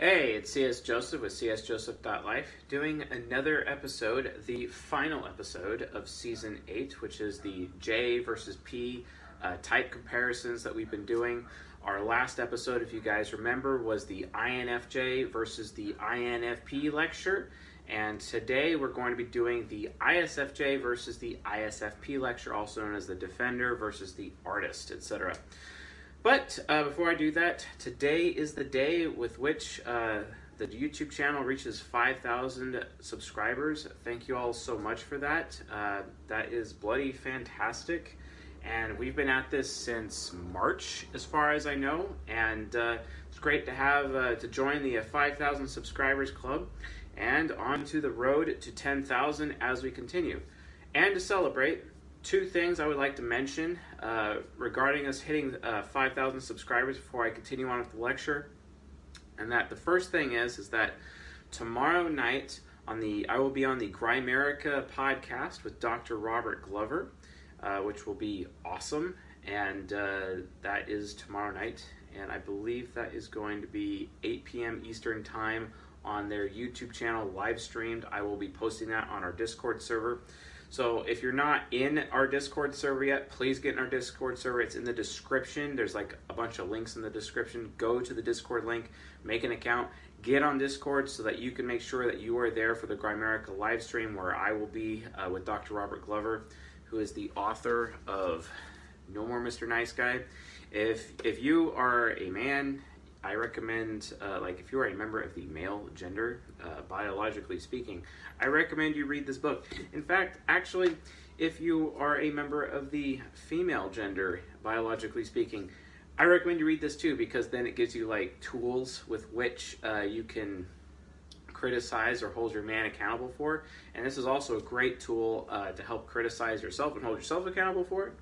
Hey, it's CS Joseph with csjoseph.life doing another episode, the final episode of season 8, which is the J versus P uh, type comparisons that we've been doing. Our last episode, if you guys remember, was the INFJ versus the INFP lecture. And today we're going to be doing the ISFJ versus the ISFP lecture, also known as the Defender versus the Artist, etc. But uh, before I do that, today is the day with which uh, the YouTube channel reaches 5,000 subscribers. Thank you all so much for that. Uh, that is bloody fantastic. And we've been at this since March, as far as I know. And uh, it's great to have uh, to join the uh, 5,000 subscribers club and on to the road to 10,000 as we continue. And to celebrate, two things I would like to mention uh, regarding us hitting uh, 5,000 subscribers before I continue on with the lecture. And that the first thing is is that tomorrow night on the I will be on the Grimerica podcast with Dr. Robert Glover, uh, which will be awesome. And uh, that is tomorrow night, and I believe that is going to be 8 p.m. Eastern time on their YouTube channel, live streamed. I will be posting that on our Discord server. So if you're not in our Discord server yet, please get in our Discord server. It's in the description. There's like a bunch of links in the description. Go to the Discord link, make an account, get on Discord so that you can make sure that you are there for the Grimerica live stream where I will be uh, with Dr. Robert Glover, who is the author of No More Mr. Nice Guy. If if you are a man I recommend, uh, like, if you are a member of the male gender, uh, biologically speaking, I recommend you read this book. In fact, actually, if you are a member of the female gender, biologically speaking, I recommend you read this too because then it gives you like tools with which uh, you can criticize or hold your man accountable for. And this is also a great tool uh, to help criticize yourself and hold yourself accountable for it.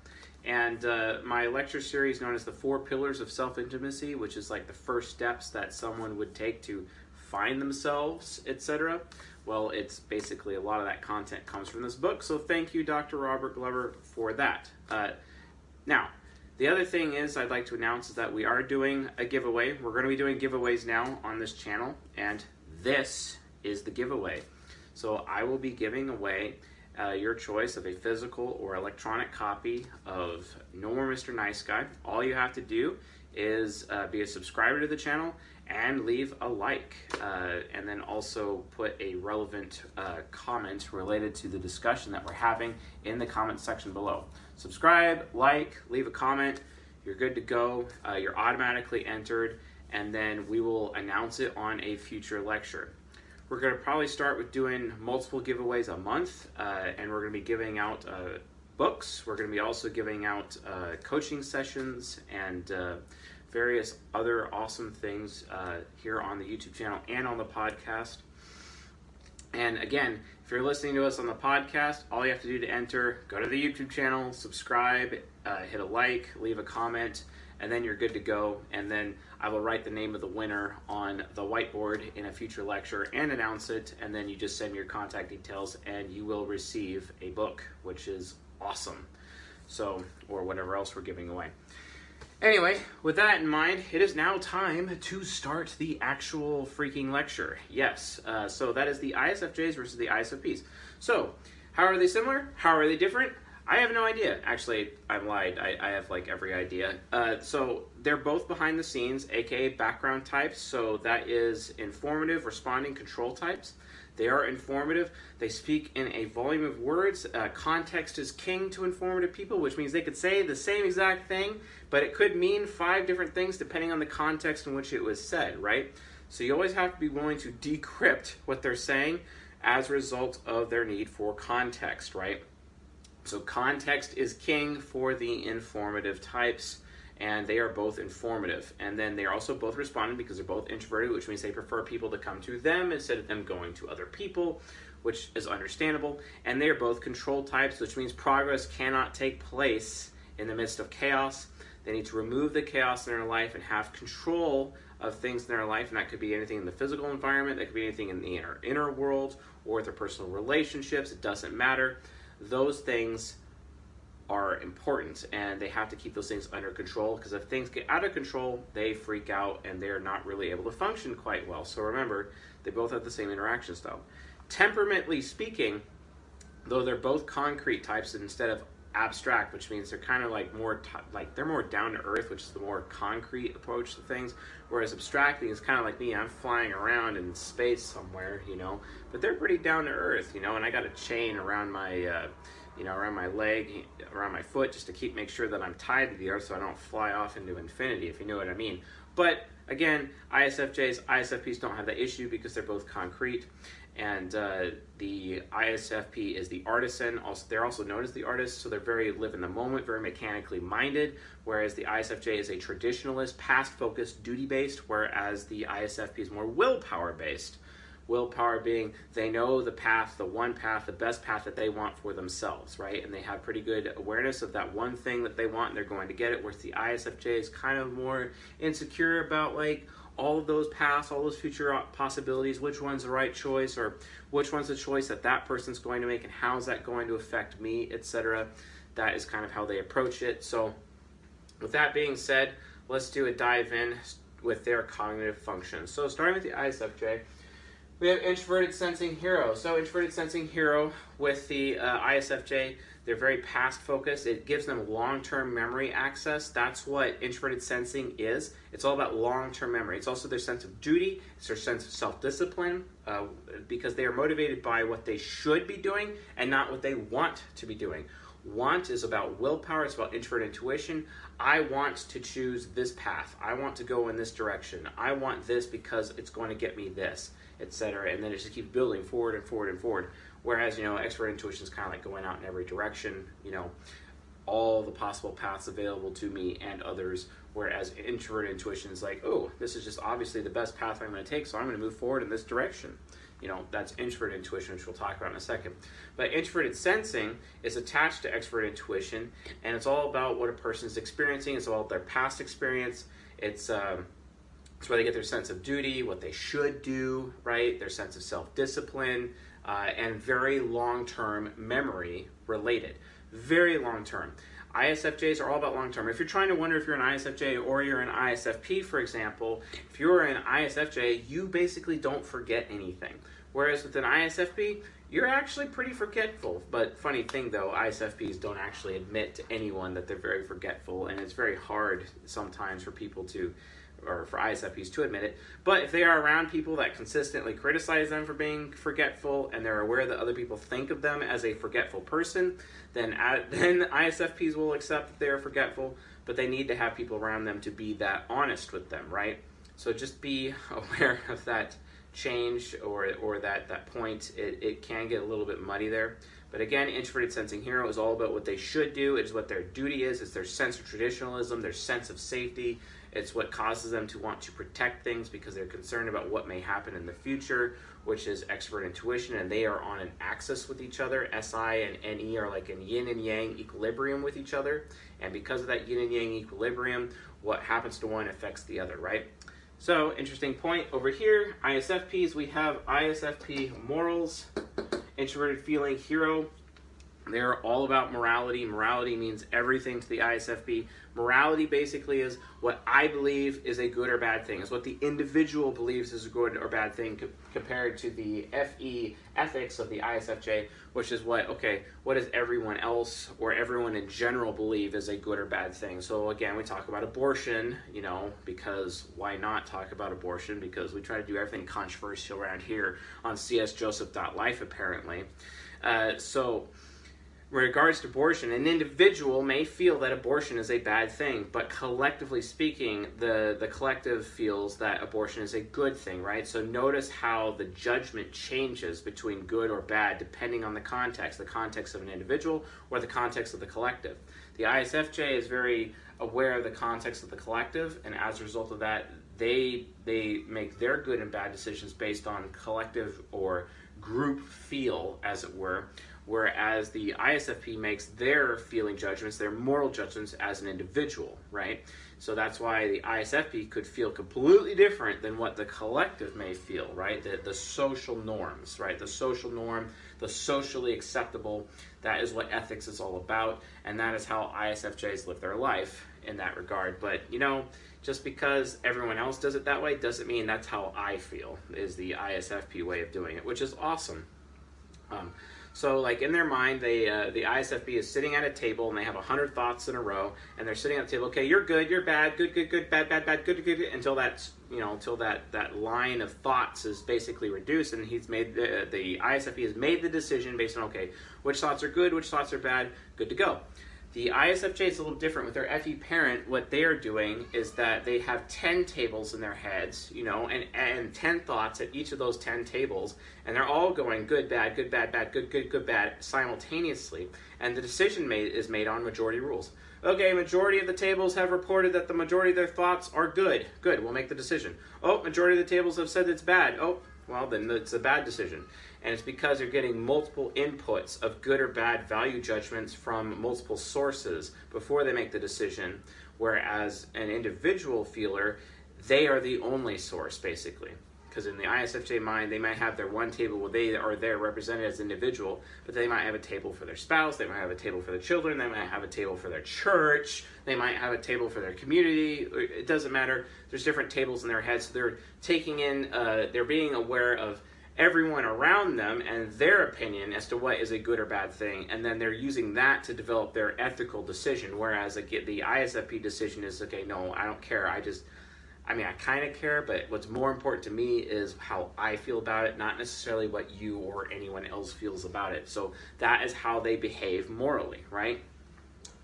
And uh, my lecture series known as the Four Pillars of Self Intimacy, which is like the first steps that someone would take to find themselves, etc. Well, it's basically a lot of that content comes from this book. So thank you, Dr. Robert Glover, for that. Uh, now, the other thing is I'd like to announce is that we are doing a giveaway. We're going to be doing giveaways now on this channel, and this is the giveaway. So I will be giving away uh, your choice of a physical or electronic copy of No More Mr. Nice Guy. All you have to do is uh, be a subscriber to the channel and leave a like uh, and then also put a relevant uh, comment related to the discussion that we're having in the comment section below. Subscribe, like, leave a comment, you're good to go, uh, you're automatically entered, and then we will announce it on a future lecture. We're going to probably start with doing multiple giveaways a month, uh, and we're going to be giving out uh, books. We're going to be also giving out uh, coaching sessions and uh, various other awesome things uh, here on the YouTube channel and on the podcast. And again, if you're listening to us on the podcast, all you have to do to enter, go to the YouTube channel, subscribe, uh, hit a like, leave a comment, and then you're good to go. And then I will write the name of the winner on the whiteboard in a future lecture and announce it. And then you just send me your contact details and you will receive a book, which is awesome. So, or whatever else we're giving away. Anyway, with that in mind, it is now time to start the actual freaking lecture. Yes, uh, so that is the ISFJs versus the ISFPs. So, how are they similar? How are they different? I have no idea. Actually, I lied. I, I have like every idea. Uh, so they're both behind the scenes, aka background types. So that is informative, responding, control types. They are informative. They speak in a volume of words. Uh, context is king to informative people, which means they could say the same exact thing, but it could mean five different things depending on the context in which it was said, right? So you always have to be willing to decrypt what they're saying as a result of their need for context, right? So context is king for the informative types, and they are both informative. And then they are also both responding because they're both introverted, which means they prefer people to come to them instead of them going to other people, which is understandable. And they are both control types, which means progress cannot take place in the midst of chaos. They need to remove the chaos in their life and have control of things in their life, and that could be anything in the physical environment, that could be anything in the inner, inner world, or their personal relationships, it doesn't matter those things are important and they have to keep those things under control because if things get out of control, they freak out and they're not really able to function quite well. So remember, they both have the same interaction style. Temperamentally speaking, though they're both concrete types instead of abstract, which means they're kind of like more like they're more down to earth, which is the more concrete approach to things. Whereas abstracting is kind of like me, I'm flying around in space somewhere, you know, but they're pretty down to earth, you know, and I got a chain around my. Uh, you know, around my leg, around my foot, just to keep make sure that I'm tied to the earth so I don't fly off into infinity, if you know what I mean. But again, ISFJs, ISFPs don't have that issue because they're both concrete. And uh, the ISFP is the artisan. Also, they're also known as the artist, so they're very live in the moment, very mechanically minded. Whereas the ISFJ is a traditionalist, past focused, duty based, whereas the ISFP is more willpower based willpower being they know the path, the one path, the best path that they want for themselves, right? And they have pretty good awareness of that one thing that they want and they're going to get it. Whereas the ISFJ is kind of more insecure about like all of those paths, all those future possibilities, which one's the right choice or which one's the choice that that person's going to make and how's that going to affect me, etc. That is kind of how they approach it. So, with that being said, let's do a dive in with their cognitive functions. So, starting with the ISFJ, we have introverted sensing hero. So introverted sensing hero with the uh, ISFJ, they're very past focused. It gives them long-term memory access. That's what introverted sensing is. It's all about long-term memory. It's also their sense of duty. It's their sense of self-discipline uh, because they are motivated by what they should be doing and not what they want to be doing. Want is about willpower. It's about introverted intuition. I want to choose this path. I want to go in this direction. I want this because it's going to get me this etc. And then it just keeps building forward and forward and forward. Whereas, you know, expert intuition is kind of like going out in every direction, you know, all the possible paths available to me and others. Whereas introvert intuition is like, oh, this is just obviously the best path I'm going to take, so I'm going to move forward in this direction. You know, that's introvert intuition, which we'll talk about in a second. But introverted sensing is attached to extrovert intuition, and it's all about what a person is experiencing. It's all about their past experience. It's um, it's where they get their sense of duty, what they should do, right? Their sense of self discipline, uh, and very long term memory related. Very long term. ISFJs are all about long term. If you're trying to wonder if you're an ISFJ or you're an ISFP, for example, if you're an ISFJ, you basically don't forget anything. Whereas with an ISFP, you're actually pretty forgetful. But funny thing though, ISFPs don't actually admit to anyone that they're very forgetful, and it's very hard sometimes for people to or for ISFPs to admit it. But if they are around people that consistently criticize them for being forgetful and they're aware that other people think of them as a forgetful person, then then ISFPs will accept that they are forgetful, but they need to have people around them to be that honest with them, right? So just be aware of that change or or that that point. It, it can get a little bit muddy there. But again, introverted sensing hero is all about what they should do. It is what their duty is. It's their sense of traditionalism, their sense of safety, it's what causes them to want to protect things because they're concerned about what may happen in the future, which is expert intuition, and they are on an axis with each other. SI and NE are like in yin and yang equilibrium with each other, and because of that yin and yang equilibrium, what happens to one affects the other, right? So, interesting point over here ISFPs, we have ISFP morals, introverted feeling, hero. They're all about morality. Morality means everything to the ISFP. Morality basically is what I believe is a good or bad thing. It's what the individual believes is a good or bad thing co- compared to the FE ethics of the ISFJ, which is what, okay, what does everyone else or everyone in general believe is a good or bad thing? So again, we talk about abortion, you know, because why not talk about abortion? Because we try to do everything controversial around here on csjoseph.life apparently. Uh, so, regards to abortion, an individual may feel that abortion is a bad thing, but collectively speaking, the, the collective feels that abortion is a good thing, right? So notice how the judgment changes between good or bad depending on the context, the context of an individual or the context of the collective. The ISFJ is very aware of the context of the collective, and as a result of that, they they make their good and bad decisions based on collective or group feel, as it were, whereas the ISFP makes their feeling judgments, their moral judgments as an individual, right? So that's why the ISFP could feel completely different than what the collective may feel, right? The, the social norms, right? The social norm, the socially acceptable, that is what ethics is all about, and that is how ISFJs live their life in that regard. But, you know, just because everyone else does it that way doesn't mean that's how I feel, is the ISFP way of doing it, which is awesome. Um, so, like in their mind, they uh, the ISFP is sitting at a table and they have a hundred thoughts in a row, and they're sitting at the table. Okay, you're good, you're bad, good, good, good, bad, bad, bad, good, good, good until that's you know until that that line of thoughts is basically reduced, and he's made the the ISFP has made the decision based on okay, which thoughts are good, which thoughts are bad, good to go. The ISFJ is a little different with their FE parent. What they are doing is that they have 10 tables in their heads, you know, and, and 10 thoughts at each of those 10 tables, and they're all going good, bad, good, bad, bad, good, good, good, bad simultaneously. And the decision made is made on majority rules. Okay, majority of the tables have reported that the majority of their thoughts are good. Good, we'll make the decision. Oh, majority of the tables have said it's bad. Oh, well, then it's a bad decision and it's because they're getting multiple inputs of good or bad value judgments from multiple sources before they make the decision. Whereas an individual feeler, they are the only source basically. Because in the ISFJ mind, they might have their one table where they are there represented as individual, but they might have a table for their spouse, they might have a table for their children, they might have a table for their church, they might have a table for their community. It doesn't matter. There's different tables in their heads. So they're taking in, uh, they're being aware of everyone around them and their opinion as to what is a good or bad thing, and then they're using that to develop their ethical decision. Whereas the ISFP decision is okay, no, I don't care. I just, I mean, I kind of care, but what's more important to me is how I feel about it, not necessarily what you or anyone else feels about it. So that is how they behave morally, right?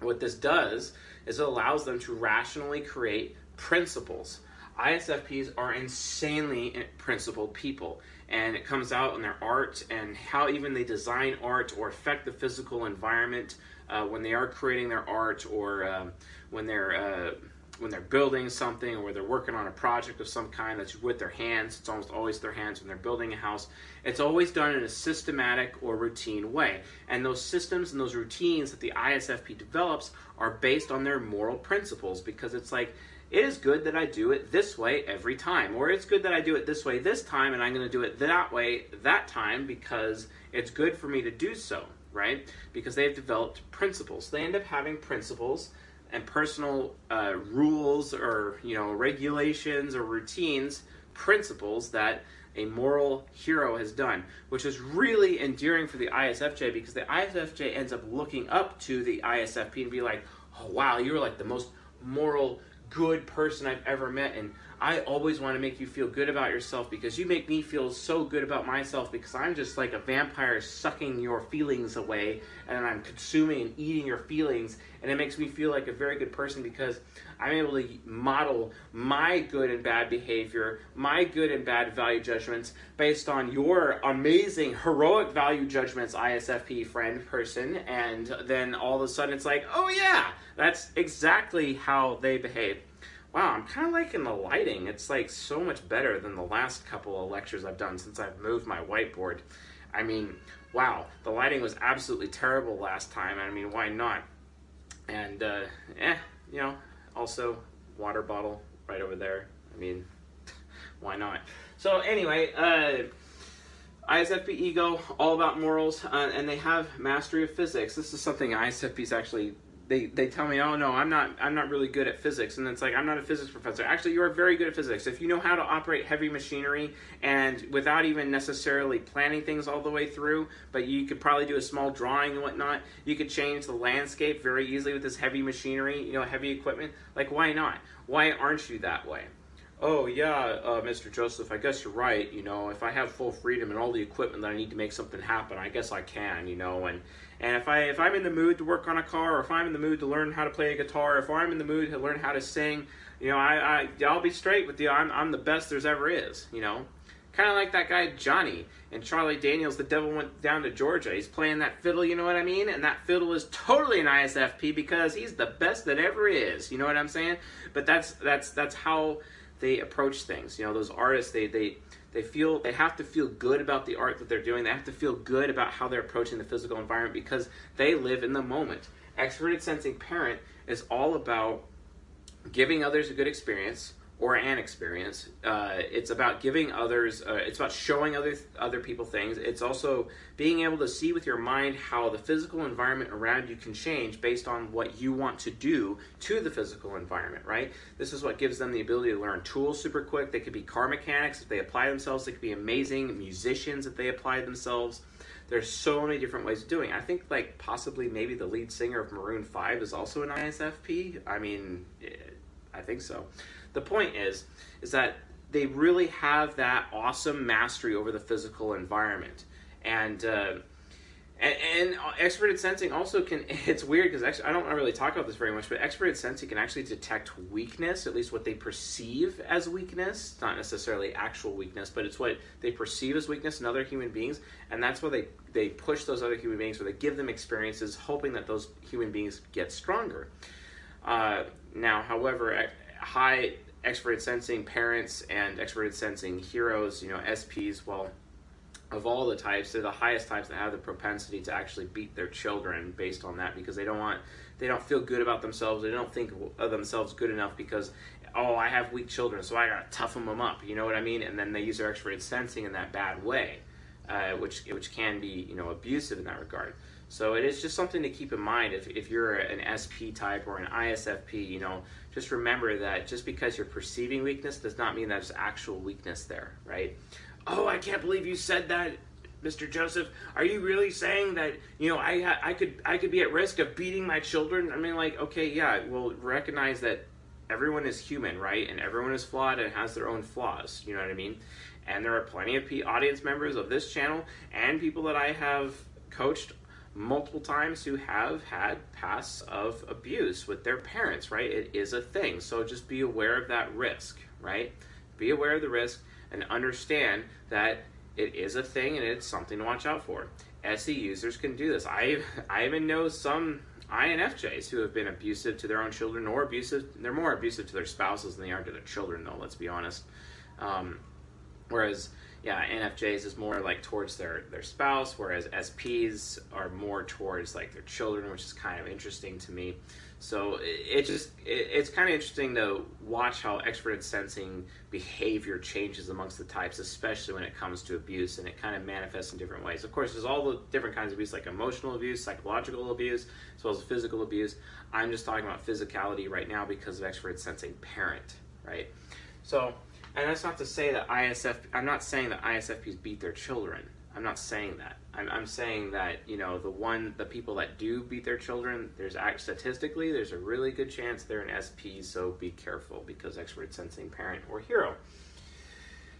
What this does is it allows them to rationally create principles. ISFPs are insanely principled people and it comes out in their art and how even they design art or affect the physical environment uh, when they are creating their art or um, when they're uh, when they're building something or they're working on a project of some kind that's with their hands it's almost always their hands when they're building a house it's always done in a systematic or routine way. And those systems and those routines that the isfp develops are based on their moral principles because it's like it is good that I do it this way every time, or it's good that I do it this way this time, and I'm going to do it that way that time because it's good for me to do so, right? Because they've developed principles. They end up having principles and personal uh, rules or you know regulations or routines, principles that a moral hero has done, which is really endearing for the ISFJ because the ISFJ ends up looking up to the ISFP and be like, "Oh wow, you're like the most moral." good person I've ever met. And I always want to make you feel good about yourself because you make me feel so good about myself because I'm just like a vampire sucking your feelings away and I'm consuming and eating your feelings. And it makes me feel like a very good person because I'm able to model my good and bad behavior, my good and bad value judgments based on your amazing heroic value judgments, ISFP friend person. And then all of a sudden it's like, oh yeah, that's exactly how they behave. Wow, I'm kind of liking the lighting. It's like so much better than the last couple of lectures I've done since I've moved my whiteboard. I mean, wow, the lighting was absolutely terrible last time. I mean, why not? And, uh, eh, you know, also water bottle right over there. I mean, why not? So anyway, uh, ISFP ego, all about morals, uh, and they have mastery of physics. This is something ISFPs actually they, they tell me, oh no, I'm not I'm not really good at physics, and it's like I'm not a physics professor. Actually, you are very good at physics. If you know how to operate heavy machinery and without even necessarily planning things all the way through, but you could probably do a small drawing and whatnot. You could change the landscape very easily with this heavy machinery, you know, heavy equipment. Like, why not? Why aren't you that way? oh yeah, uh, Mr. Joseph, I guess you're right. You know, if I have full freedom and all the equipment that I need to make something happen, I guess I can. You know, and and if I if I'm in the mood to work on a car, or if I'm in the mood to learn how to play a guitar, if I'm in the mood to learn how to sing, you know, I, I I'll be straight with you. I'm I'm the best there's ever is. You know, kind of like that guy Johnny and Charlie Daniels. The devil went down to Georgia. He's playing that fiddle. You know what I mean? And that fiddle is totally an ISFP because he's the best that ever is. You know what I'm saying? But that's that's that's how they approach things. You know, those artists they they they feel they have to feel good about the art that they're doing. They have to feel good about how they're approaching the physical environment because they live in the moment. Extroverted sensing parent is all about giving others a good experience or an experience. Uh, it's about giving others. Uh, it's about showing other other people things. It's also being able to see with your mind how the physical environment around you can change based on what you want to do to the physical environment. Right. This is what gives them the ability to learn tools super quick. They could be car mechanics if they apply themselves. They could be amazing musicians if they apply themselves. There's so many different ways of doing. It. I think like possibly maybe the lead singer of Maroon Five is also an ISFP. I mean, I think so. The point is, is that they really have that awesome mastery over the physical environment, and uh, and, and experted sensing also can. It's weird because I don't really talk about this very much, but experted sensing can actually detect weakness, at least what they perceive as weakness, not necessarily actual weakness, but it's what they perceive as weakness in other human beings, and that's why they they push those other human beings, or they give them experiences, hoping that those human beings get stronger. Uh, now, however, high experted sensing parents and experted sensing heroes, you know, SPs, well, of all the types, they're the highest types that have the propensity to actually beat their children based on that because they don't want, they don't feel good about themselves. They don't think of themselves good enough because, oh, I have weak children, so I gotta toughen them up. You know what I mean? And then they use their experted sensing in that bad way, uh, which which can be you know abusive in that regard. So it is just something to keep in mind if, if you're an SP type or an ISFP, you know, just remember that just because you're perceiving weakness does not mean there's actual weakness there, right? Oh, I can't believe you said that, Mr. Joseph. Are you really saying that, you know, I I could I could be at risk of beating my children? I mean like, okay, yeah, well recognize that everyone is human, right? And everyone is flawed and has their own flaws, you know what I mean? And there are plenty of audience members of this channel and people that I have coached multiple times who have had pasts of abuse with their parents, right? It is a thing. So just be aware of that risk, right? Be aware of the risk and understand that it is a thing and it's something to watch out for. SE users can do this. I I even know some INFJs who have been abusive to their own children or abusive. They're more abusive to their spouses than they are to their children, though. Let's be honest. Um, whereas yeah, NFJs is more like towards their their spouse, whereas SPs are more towards like their children, which is kind of interesting to me. So it, it just it, it's kind of interesting to watch how expert sensing behavior changes amongst the types, especially when it comes to abuse, and it kind of manifests in different ways. Of course, there's all the different kinds of abuse, like emotional abuse, psychological abuse, as well as physical abuse. I'm just talking about physicality right now because of expert sensing parent, right? So and that's not to say that ISF. I'm not saying that ISFPs beat their children. I'm not saying that. I'm, I'm saying that you know the one the people that do beat their children. There's statistically there's a really good chance they're an SP. So be careful because expert sensing parent or hero.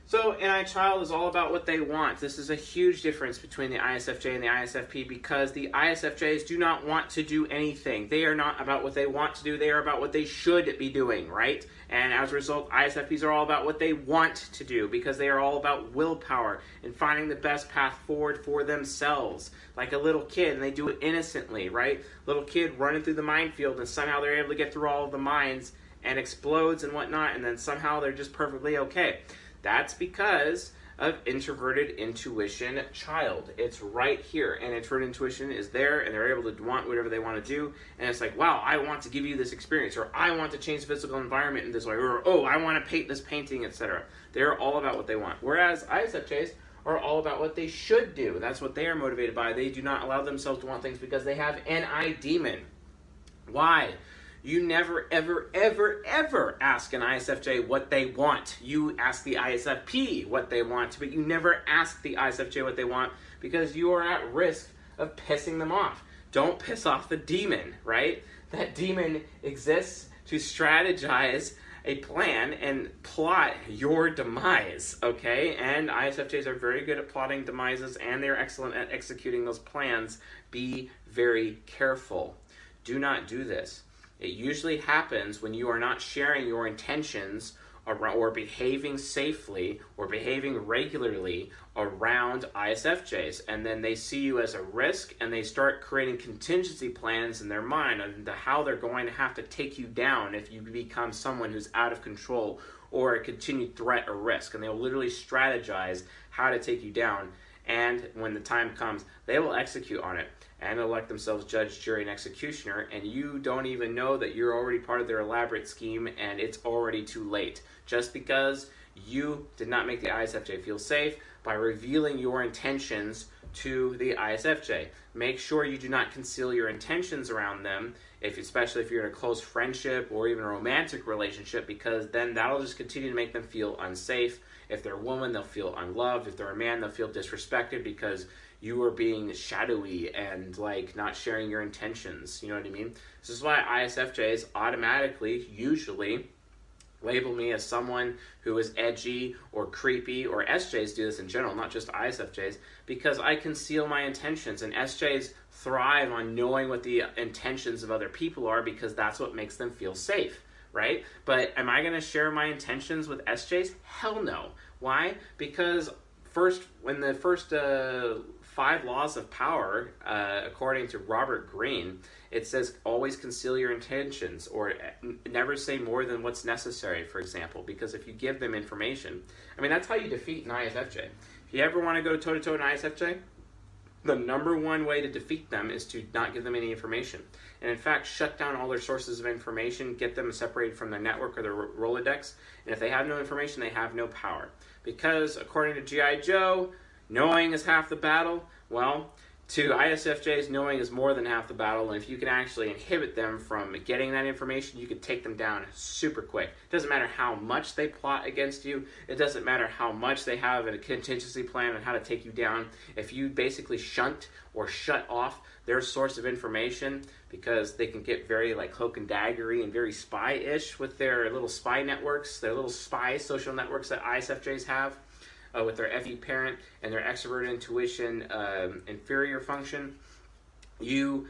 So, NI Child is all about what they want. This is a huge difference between the ISFJ and the ISFP because the ISFJs do not want to do anything. They are not about what they want to do, they are about what they should be doing, right? And as a result, ISFPs are all about what they want to do because they are all about willpower and finding the best path forward for themselves. Like a little kid, and they do it innocently, right? Little kid running through the minefield, and somehow they're able to get through all of the mines and explodes and whatnot, and then somehow they're just perfectly okay. That's because of introverted intuition child. It's right here. And introverted intuition is there and they're able to want whatever they want to do. And it's like, wow, I want to give you this experience, or I want to change the physical environment in this way, or oh, I want to paint this painting, etc. They're all about what they want. Whereas ISFJs are all about what they should do. That's what they are motivated by. They do not allow themselves to want things because they have an I demon. Why? You never, ever, ever, ever ask an ISFJ what they want. You ask the ISFP what they want, but you never ask the ISFJ what they want because you are at risk of pissing them off. Don't piss off the demon, right? That demon exists to strategize a plan and plot your demise, okay? And ISFJs are very good at plotting demises and they're excellent at executing those plans. Be very careful. Do not do this. It usually happens when you are not sharing your intentions or behaving safely or behaving regularly around ISFJs. And then they see you as a risk and they start creating contingency plans in their mind on how they're going to have to take you down if you become someone who's out of control or a continued threat or risk. And they'll literally strategize how to take you down. And when the time comes, they will execute on it. And elect themselves judge, jury, and executioner, and you don't even know that you're already part of their elaborate scheme and it's already too late. Just because you did not make the ISFJ feel safe by revealing your intentions to the ISFJ. Make sure you do not conceal your intentions around them, if especially if you're in a close friendship or even a romantic relationship, because then that'll just continue to make them feel unsafe. If they're a woman, they'll feel unloved. If they're a man, they'll feel disrespected because you are being shadowy and like not sharing your intentions. You know what I mean? This is why ISFJs automatically, usually, label me as someone who is edgy or creepy, or SJs do this in general, not just ISFJs, because I conceal my intentions. And SJs thrive on knowing what the intentions of other people are because that's what makes them feel safe, right? But am I going to share my intentions with SJs? Hell no. Why? Because first, when the first uh, five laws of power, uh, according to Robert Greene, it says always conceal your intentions or never say more than what's necessary, for example, because if you give them information, I mean, that's how you defeat an ISFJ. If you ever want to go toe to toe an ISFJ, the number one way to defeat them is to not give them any information. And in fact, shut down all their sources of information, get them separated from their network or their Rolodex. And if they have no information, they have no power. Because according to G.I. Joe, knowing is half the battle. Well, to ISFJs, knowing is more than half the battle, and if you can actually inhibit them from getting that information, you can take them down super quick. It doesn't matter how much they plot against you, it doesn't matter how much they have a contingency plan on how to take you down. If you basically shunt or shut off their source of information because they can get very like cloak and daggery and very spy-ish with their little spy networks, their little spy social networks that ISFJs have uh, with their FE parent and their extrovert intuition um, inferior function, you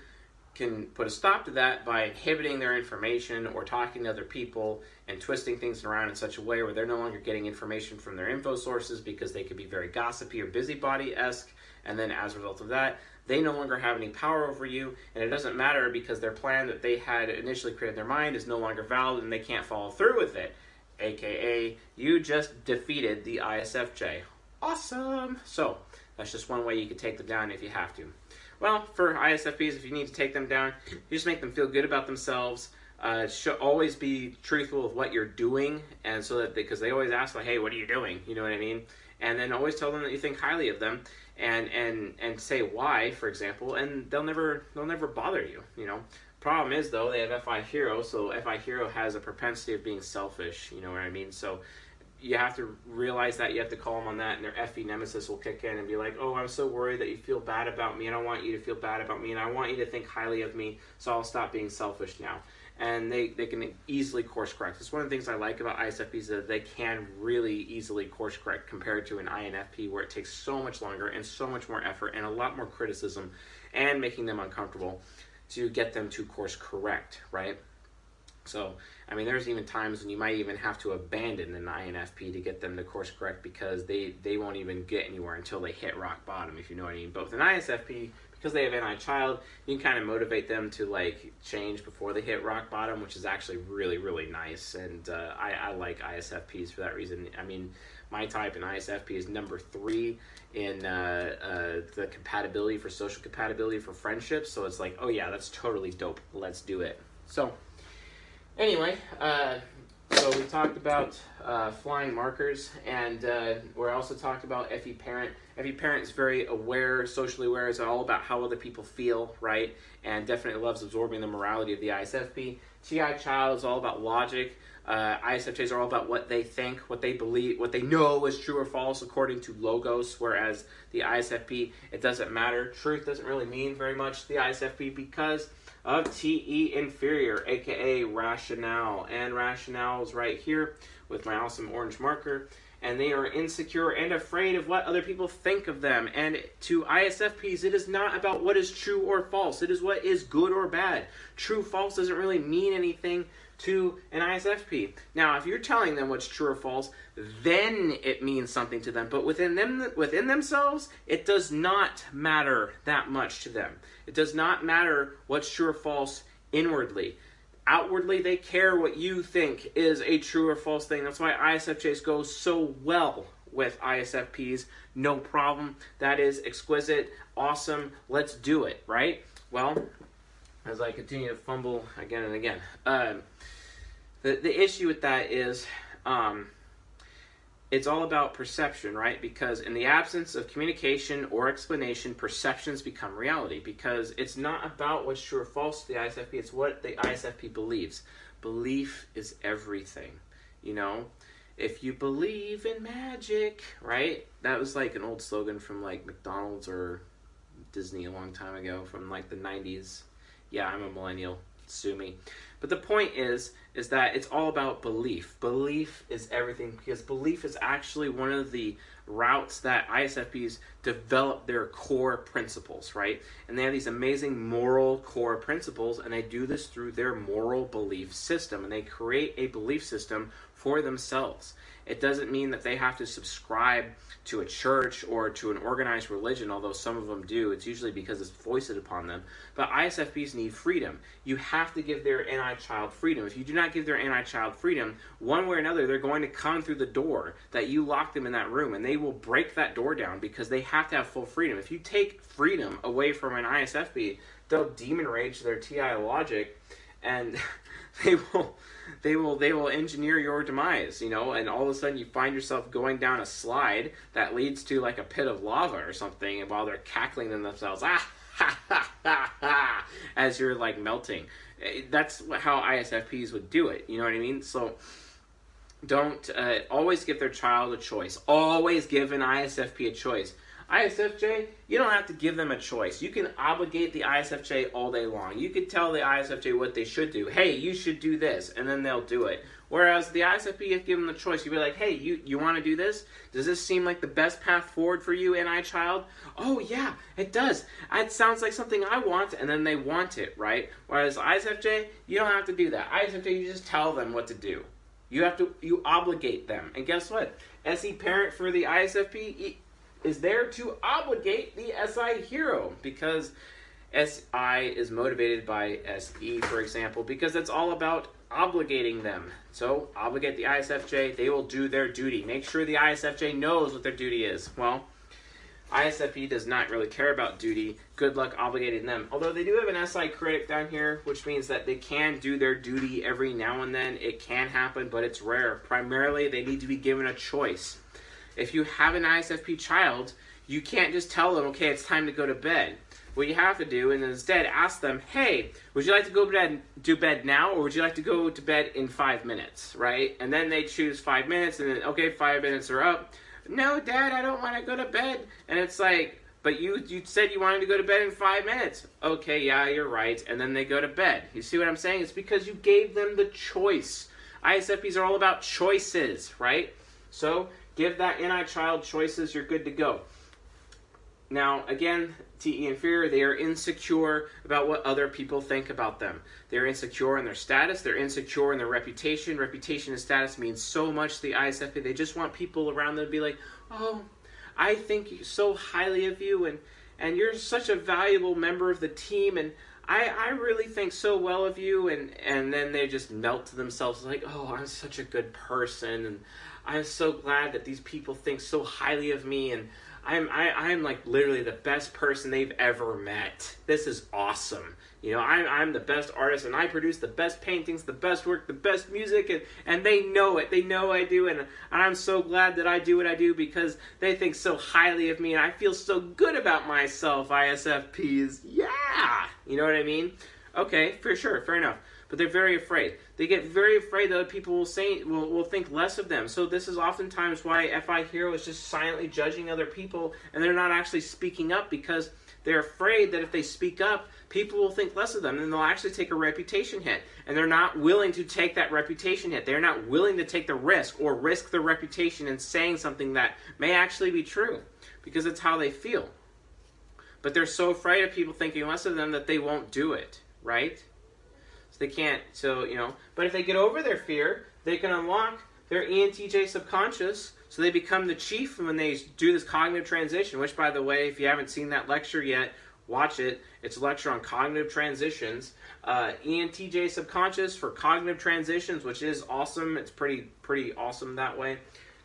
can put a stop to that by inhibiting their information or talking to other people and twisting things around in such a way where they're no longer getting information from their info sources because they could be very gossipy or busybody-esque. And then as a result of that they no longer have any power over you. And it doesn't matter because their plan that they had initially created in their mind is no longer valid and they can't follow through with it aka you just defeated the ISFJ. Awesome! So, that's just one way you could take them down if you have to. Well, for ISFPs, if you need to take them down, you just make them feel good about themselves. Uh, should always be truthful with what you're doing, and so that because they, they always ask like, "Hey, what are you doing?" You know what I mean? And then always tell them that you think highly of them, and and and say why, for example, and they'll never they'll never bother you. You know, Problem is, though, they have FI Hero, so FI Hero has a propensity of being selfish, you know what I mean? So you have to realize that, you have to call them on that, and their FE nemesis will kick in and be like, oh, I'm so worried that you feel bad about me, and I want you to feel bad about me, and I want you to think highly of me, so I'll stop being selfish now. And they, they can easily course correct. It's one of the things I like about ISFPs that they can really easily course correct compared to an INFP where it takes so much longer and so much more effort and a lot more criticism and making them uncomfortable to get them to course correct, right? So, I mean, there's even times when you might even have to abandon an INFP to get them to course correct because they, they won't even get anywhere until they hit rock bottom, if you know what I mean. With an ISFP, because they have NI child, you can kind of motivate them to like change before they hit rock bottom, which is actually really, really nice. And uh, I, I like ISFPs for that reason. I mean, my type in ISFP is number three in uh, uh, the compatibility for social compatibility for friendships. So it's like, oh yeah, that's totally dope. Let's do it. So anyway, uh, so we talked about uh, flying markers, and uh, we also talked about FE parent. FE parent is very aware, socially aware. It's all about how other people feel, right? And definitely loves absorbing the morality of the ISFP. TI child is all about logic. Uh, ISFJs are all about what they think, what they believe, what they know is true or false according to logos, whereas the ISFP, it doesn't matter. Truth doesn't really mean very much to the ISFP because of TE inferior, aka rationale. And rationale is right here with my awesome orange marker. And they are insecure and afraid of what other people think of them. And to ISFPs, it is not about what is true or false. It is what is good or bad. True, false doesn't really mean anything to an ISFP. Now, if you're telling them what's true or false, then it means something to them. But within them, within themselves, it does not matter that much to them. It does not matter what's true or false inwardly. Outwardly, they care what you think is a true or false thing. That's why ISFJs go so well with ISFPs, no problem. That is exquisite, awesome. Let's do it, right? Well, as I continue to fumble again and again, uh, the the issue with that is. Um, it's all about perception, right? Because in the absence of communication or explanation, perceptions become reality. Because it's not about what's true or false to the ISFP, it's what the ISFP believes. Belief is everything, you know? If you believe in magic, right? That was like an old slogan from like McDonald's or Disney a long time ago from like the 90s. Yeah, I'm a millennial. Sue me. But the point is, is that it's all about belief. Belief is everything because belief is actually one of the routes that ISFPs develop their core principles, right? And they have these amazing moral core principles, and they do this through their moral belief system. And they create a belief system for themselves. It doesn't mean that they have to subscribe to a church or to an organized religion, although some of them do. It's usually because it's foisted upon them. But ISFPs need freedom. You have to give their NI child freedom. If you do not give their NI child freedom, one way or another, they're going to come through the door that you lock them in that room, and they will break that door down because they have to have full freedom. If you take freedom away from an ISFP, they'll demon rage their TI logic, and they will they will they will engineer your demise, you know, and all of a sudden you find yourself going down a slide that leads to like a pit of lava or something, and while they're cackling themselves, ah, ha, ha, ha, ha, as you're like melting. Eh, that's how ISFPs would do it. You know what I mean? So don't uh, always give their child a choice. Always give an ISFP a choice. ISFJ, you don't have to give them a choice. You can obligate the ISFJ all day long. You could tell the ISFJ what they should do. Hey, you should do this, and then they'll do it. Whereas the ISFP, you give them the choice. You'd be like, hey, you, you want to do this? Does this seem like the best path forward for you, NI child? Oh, yeah, it does. It sounds like something I want, and then they want it, right? Whereas ISFJ, you don't have to do that. ISFJ, you just tell them what to do. You have to, you obligate them. And guess what? SE parent for the ISFP, is there to obligate the SI hero because SI is motivated by SE, for example, because it's all about obligating them. So, obligate the ISFJ, they will do their duty. Make sure the ISFJ knows what their duty is. Well, ISFP does not really care about duty. Good luck obligating them. Although they do have an SI critic down here, which means that they can do their duty every now and then. It can happen, but it's rare. Primarily, they need to be given a choice. If you have an ISFP child, you can't just tell them, okay, it's time to go to bed. What you have to do, and instead ask them, hey, would you like to go to bed, do bed now, or would you like to go to bed in five minutes, right? And then they choose five minutes, and then, okay, five minutes are up. No, Dad, I don't want to go to bed. And it's like, but you you said you wanted to go to bed in five minutes. Okay, yeah, you're right. And then they go to bed. You see what I'm saying? It's because you gave them the choice. ISFPs are all about choices, right? So Give that NI child choices, you're good to go. Now, again, TE fear, they are insecure about what other people think about them. They're insecure in their status, they're insecure in their reputation. Reputation and status means so much to the ISFP. They just want people around them to be like, oh, I think so highly of you, and, and you're such a valuable member of the team, and I, I really think so well of you, and, and then they just melt to themselves like, oh, I'm such a good person, and I'm so glad that these people think so highly of me and I'm I, I'm like literally the best person they've ever met. This is awesome. You know, I'm I'm the best artist and I produce the best paintings, the best work, the best music and, and they know it. They know I do and, and I'm so glad that I do what I do because they think so highly of me and I feel so good about myself, ISFPs. Yeah. You know what I mean? Okay, for sure, fair enough but they're very afraid. They get very afraid that other people will say will, will think less of them. So this is oftentimes why FI Hero is just silently judging other people and they're not actually speaking up because they're afraid that if they speak up, people will think less of them and they'll actually take a reputation hit. And they're not willing to take that reputation hit. They're not willing to take the risk or risk their reputation in saying something that may actually be true because it's how they feel. But they're so afraid of people thinking less of them that they won't do it, right? They can't, so, you know, but if they get over their fear, they can unlock their ENTJ subconscious so they become the chief when they do this cognitive transition, which, by the way, if you haven't seen that lecture yet, watch it. It's a lecture on cognitive transitions. Uh, ENTJ subconscious for cognitive transitions, which is awesome. It's pretty, pretty awesome that way.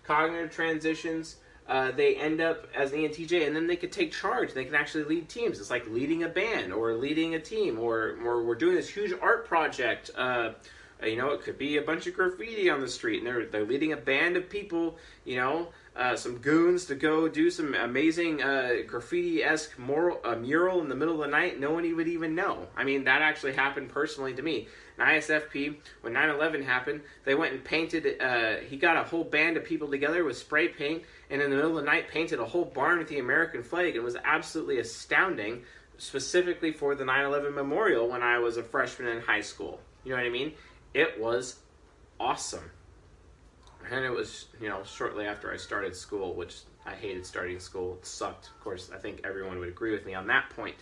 cognitive transitions. Uh, they end up as an ENTJ, and then they could take charge. They can actually lead teams. It's like leading a band or leading a team, or, or we're doing this huge art project. Uh, you know, it could be a bunch of graffiti on the street, and they're they're leading a band of people. You know, uh, some goons to go do some amazing uh, graffiti-esque mural, uh, mural in the middle of the night. No one would even know. I mean, that actually happened personally to me. An ISFP, when 9/11 happened, they went and painted. Uh, he got a whole band of people together with spray paint, and in the middle of the night, painted a whole barn with the American flag. It was absolutely astounding, specifically for the 9/11 memorial when I was a freshman in high school. You know what I mean? It was awesome and it was you know shortly after I started school, which I hated starting school. It sucked. Of course, I think everyone would agree with me on that point.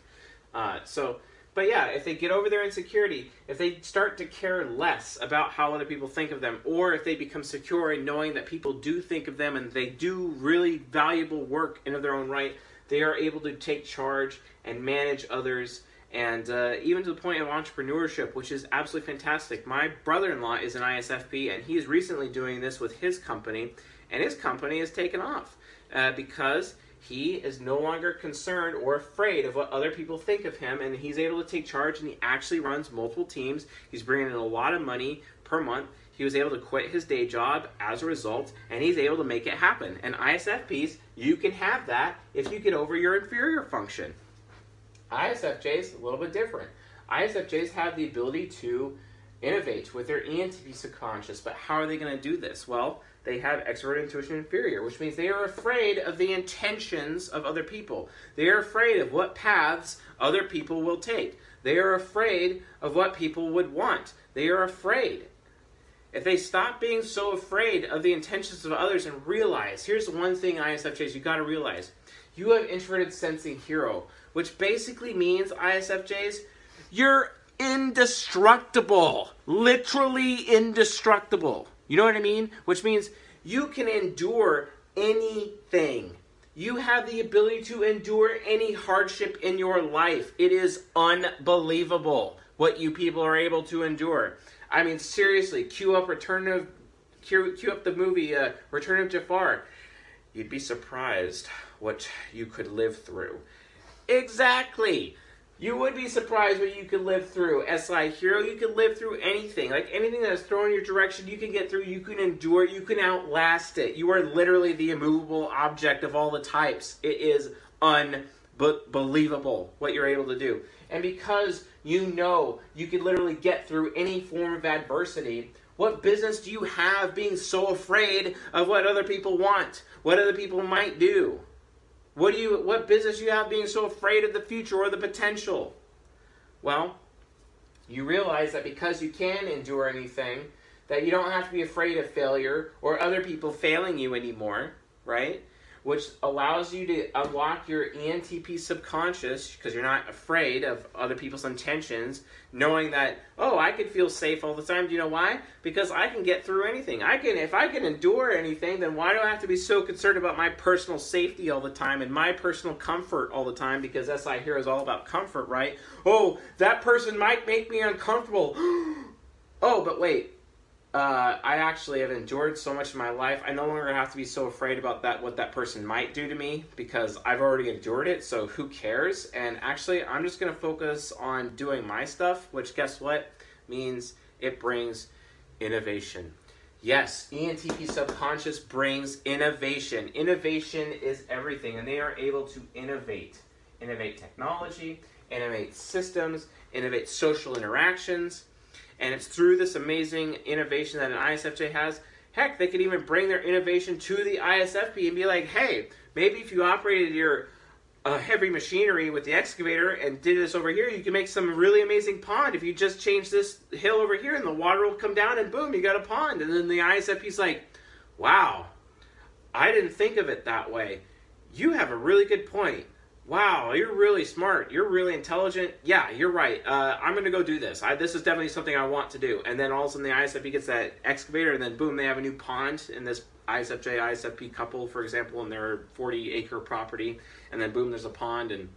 Uh, so, but yeah, if they get over their insecurity, if they start to care less about how other people think of them, or if they become secure in knowing that people do think of them and they do really valuable work in of their own right, they are able to take charge and manage others and uh, even to the point of entrepreneurship, which is absolutely fantastic. My brother in law is an ISFP, and he is recently doing this with his company, and his company has taken off uh, because he is no longer concerned or afraid of what other people think of him, and he's able to take charge, and he actually runs multiple teams. He's bringing in a lot of money per month. He was able to quit his day job as a result, and he's able to make it happen. And ISFPs, you can have that if you get over your inferior function. ISFJs, a little bit different. ISFJs have the ability to innovate with their ENTP subconscious, but how are they going to do this? Well, they have extrovert intuition inferior, which means they are afraid of the intentions of other people. They are afraid of what paths other people will take. They are afraid of what people would want. They are afraid. If they stop being so afraid of the intentions of others and realize, here's one thing ISFJs you got to realize. You have introverted sensing hero, which basically means ISFJs, you're indestructible. Literally indestructible. You know what I mean? Which means you can endure anything. You have the ability to endure any hardship in your life. It is unbelievable what you people are able to endure. I mean, seriously, cue up Return of cue, up the movie uh, Return of Jafar. You'd be surprised what you could live through. Exactly. You would be surprised what you could live through. SI Hero, you can live through anything. Like anything that is thrown in your direction, you can get through, you can endure, you can outlast it. You are literally the immovable object of all the types. It is unbelievable what you're able to do. And because you know you can literally get through any form of adversity, what business do you have being so afraid of what other people want, what other people might do? What do you what business you have being so afraid of the future or the potential? Well, you realize that because you can endure anything, that you don't have to be afraid of failure or other people failing you anymore, right? Which allows you to unlock your ENTP subconscious because you're not afraid of other people's intentions, knowing that, oh, I can feel safe all the time. Do you know why? Because I can get through anything. I can if I can endure anything, then why do I have to be so concerned about my personal safety all the time and my personal comfort all the time? Because SI Hero is all about comfort, right? Oh, that person might make me uncomfortable. oh, but wait, uh, I actually have endured so much in my life. I no longer have to be so afraid about that what that person might do to me because I've already endured it. So who cares? And actually, I'm just gonna focus on doing my stuff, which guess what means it brings innovation. Yes, ENTP subconscious brings innovation. Innovation is everything, and they are able to innovate, innovate technology, innovate systems, innovate social interactions and it's through this amazing innovation that an ISFJ has. Heck, they could even bring their innovation to the ISFP and be like, hey, maybe if you operated your uh, heavy machinery with the excavator and did this over here, you can make some really amazing pond. If you just change this hill over here and the water will come down and boom, you got a pond. And then the ISFP's like, wow, I didn't think of it that way. You have a really good point wow, you're really smart. You're really intelligent. Yeah, you're right. Uh, I'm going to go do this. I, this is definitely something I want to do. And then all of a sudden the ISFP gets that excavator, and then boom, they have a new pond in this ISFJ, ISFP couple, for example, in their 40 acre property. And then boom, there's a pond, and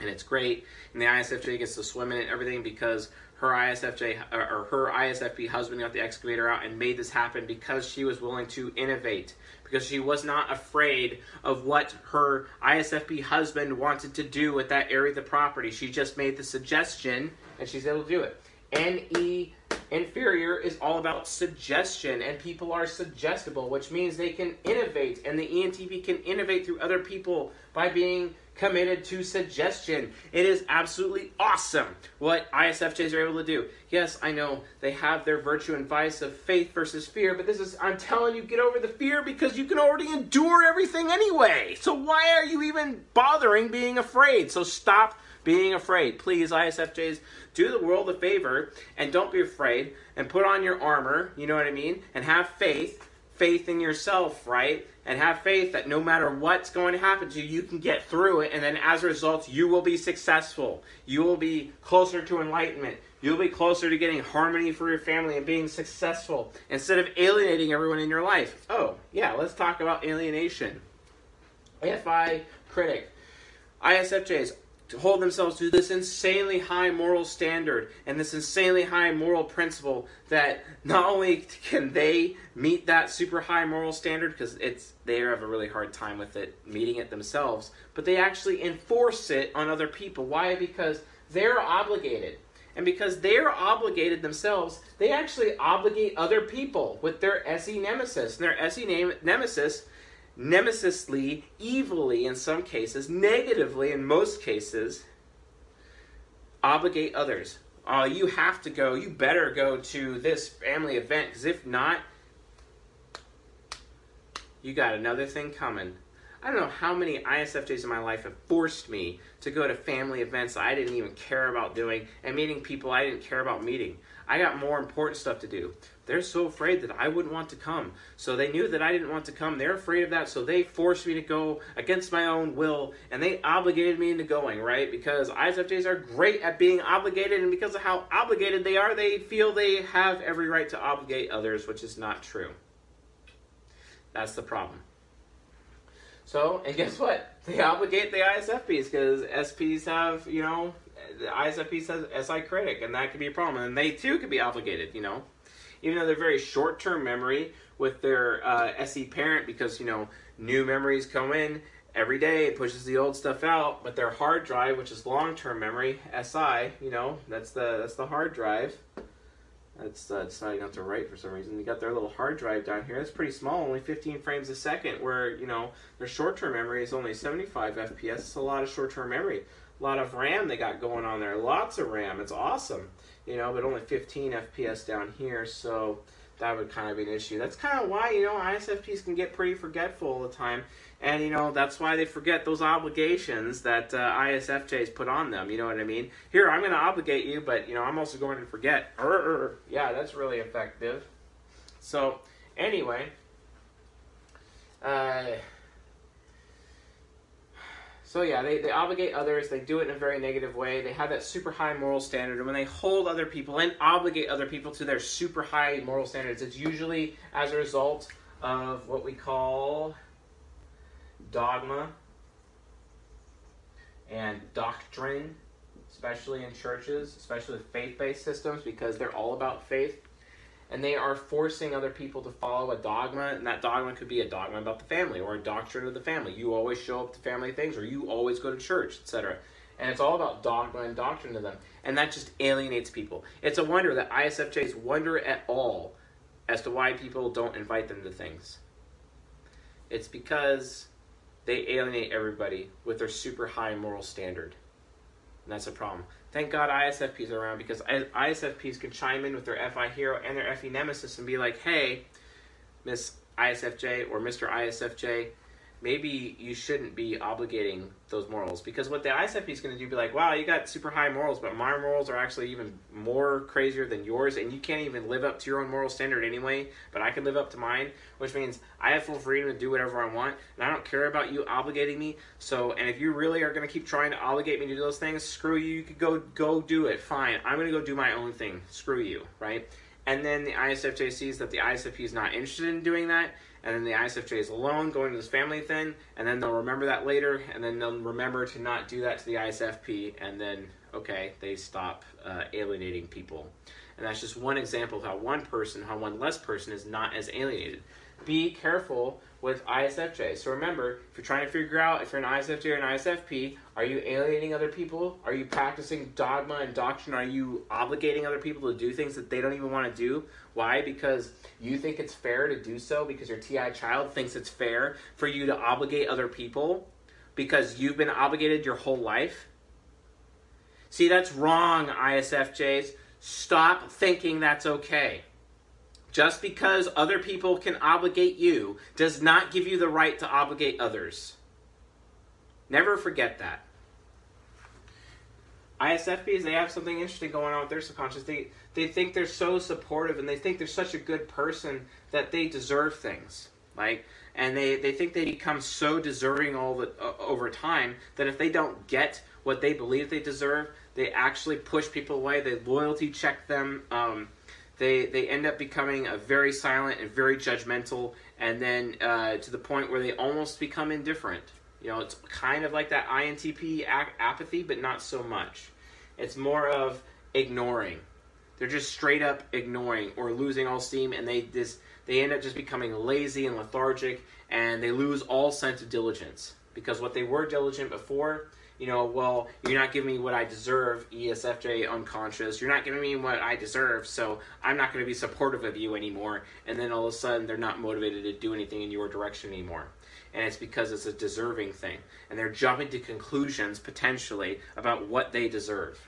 and it's great. And the ISFJ gets to swim in it and everything because her ISFJ or her ISFP husband got the excavator out and made this happen because she was willing to innovate because she was not afraid of what her ISFP husband wanted to do with that area of the property. She just made the suggestion and she's able to do it. NE inferior is all about suggestion and people are suggestible, which means they can innovate and the ENTP can innovate through other people by being committed to suggestion. It is absolutely awesome what ISFJs are able to do. Yes, I know they have their virtue and vice of faith versus fear, but this is, I'm telling you, get over the fear because you can already endure everything anyway. So why are you even bothering being afraid? So stop being afraid. Please, ISFJs, do the world a favor and don't be afraid and put on your armor, you know what I mean? And have faith, faith in yourself, right? and have faith that no matter what's going to happen to you, you can get through it. And then as a result, you will be successful. You will be closer to enlightenment. You'll be closer to getting harmony for your family and being successful instead of alienating everyone in your life. Oh, yeah, let's talk about alienation. FI critic. ISFJs to hold themselves to this insanely high moral standard and this insanely high moral principle that not only can they meet that super high moral standard because it's they have a really hard time with it meeting it themselves but they actually enforce it on other people. Why? Because they're obligated. And because they're obligated themselves they actually obligate other people with their se nemesis. And their se nemesis nemesisly, evilly in some cases, negatively in most cases, obligate others. Uh, you have to go, you better go to this family event, because if not, you got another thing coming. I don't know how many ISFJs in my life have forced me to go to family events I didn't even care about doing and meeting people I didn't care about meeting. I got more important stuff to do. They're so afraid that I wouldn't want to come. So they knew that I didn't want to come. They're afraid of that. So they forced me to go against my own will and they obligated me into going, right? Because ISFJs are great at being obligated. And because of how obligated they are, they feel they have every right to obligate others, which is not true. That's the problem. So, and guess what? They obligate the ISFPs because SPs have, you know, the ISFP says SI critic, and that could be a problem. And they too could be obligated, you know even though they're very short term memory with their uh, SE parent because, you know, new memories come in every day, it pushes the old stuff out, but their hard drive, which is long term memory, SI, you know, that's the, that's the hard drive. That's uh, deciding not to write for some reason. You got their little hard drive down here. That's pretty small, only 15 frames a second. Where you know their short-term memory is only 75 FPS. It's a lot of short-term memory, a lot of RAM they got going on there. Lots of RAM. It's awesome you know, but only 15 FPS down here, so that would kind of be an issue. That's kind of why, you know, ISFPs can get pretty forgetful all the time. And, you know, that's why they forget those obligations that uh, ISFJs put on them. You know what I mean? Here, I'm going to obligate you, but, you know, I'm also going to forget. Yeah, that's really effective. So, anyway, uh, so yeah, they, they obligate others, they do it in a very negative way, they have that super high moral standard, and when they hold other people and obligate other people to their super high moral standards, it's usually as a result of what we call dogma and doctrine, especially in churches, especially with faith-based systems, because they're all about faith and they are forcing other people to follow a dogma, and that dogma could be a dogma about the family or a doctrine of the family. You always show up to family things, or you always go to church, etc. And it's all about dogma and doctrine to them, and that just alienates people. It's a wonder that ISFJs wonder at all as to why people don't invite them to things. It's because they alienate everybody with their super high moral standard. And that's a problem. Thank God ISFPs are around because ISFPs can chime in with their FI hero and their FE nemesis and be like, hey, Miss ISFJ or Mr. ISFJ, maybe you shouldn't be obligating those morals because what the ISFP is going to do be like, wow, you got super high morals, but my morals are actually even more crazier than yours, and you can't even live up to your own moral standard anyway. But I can live up to mine, which means I have full freedom to do whatever I want, and I don't care about you obligating me. So, and if you really are going to keep trying to obligate me to do those things, screw you. You could go go do it. Fine, I'm going to go do my own thing. Screw you, right? And then the ISFJ sees that the ISFP is not interested in doing that, and then the ISFJ is alone going to this family thing, and then they'll remember that later, and then they'll remember to not do that to the ISFP, and then, okay, they stop uh, alienating people. And that's just one example of how one person, how one less person is not as alienated. Be careful with ISFJ. So remember, if you're trying to figure out if you're an ISFJ or an ISFP, are you alienating other people? Are you practicing dogma and doctrine? Are you obligating other people to do things that they don't even want to do? Why? Because you think it's fair to do so because your TI child thinks it's fair for you to obligate other people because you've been obligated your whole life? See, that's wrong, ISFJs. Stop thinking that's okay. Just because other people can obligate you does not give you the right to obligate others. Never forget that. ISFPs, they have something interesting going on with their subconscious. They they think they're so supportive and they think they're such a good person that they deserve things. Like and they, they think they become so deserving all the uh, over time that if they don't get what they believe they deserve, they actually push people away. They loyalty check them. Um, they they end up becoming a very silent and very judgmental, and then uh, to the point where they almost become indifferent. You know, it's kind of like that INTP ap- apathy, but not so much. It's more of ignoring. They're just straight up ignoring or losing all steam, and they this they end up just becoming lazy and lethargic, and they lose all sense of diligence because what they were diligent before you know, well, you're not giving me what I deserve, ESFJ unconscious. You're not giving me what I deserve, so I'm not going to be supportive of you anymore. And then all of a sudden, they're not motivated to do anything in your direction anymore. And it's because it's a deserving thing. And they're jumping to conclusions, potentially, about what they deserve.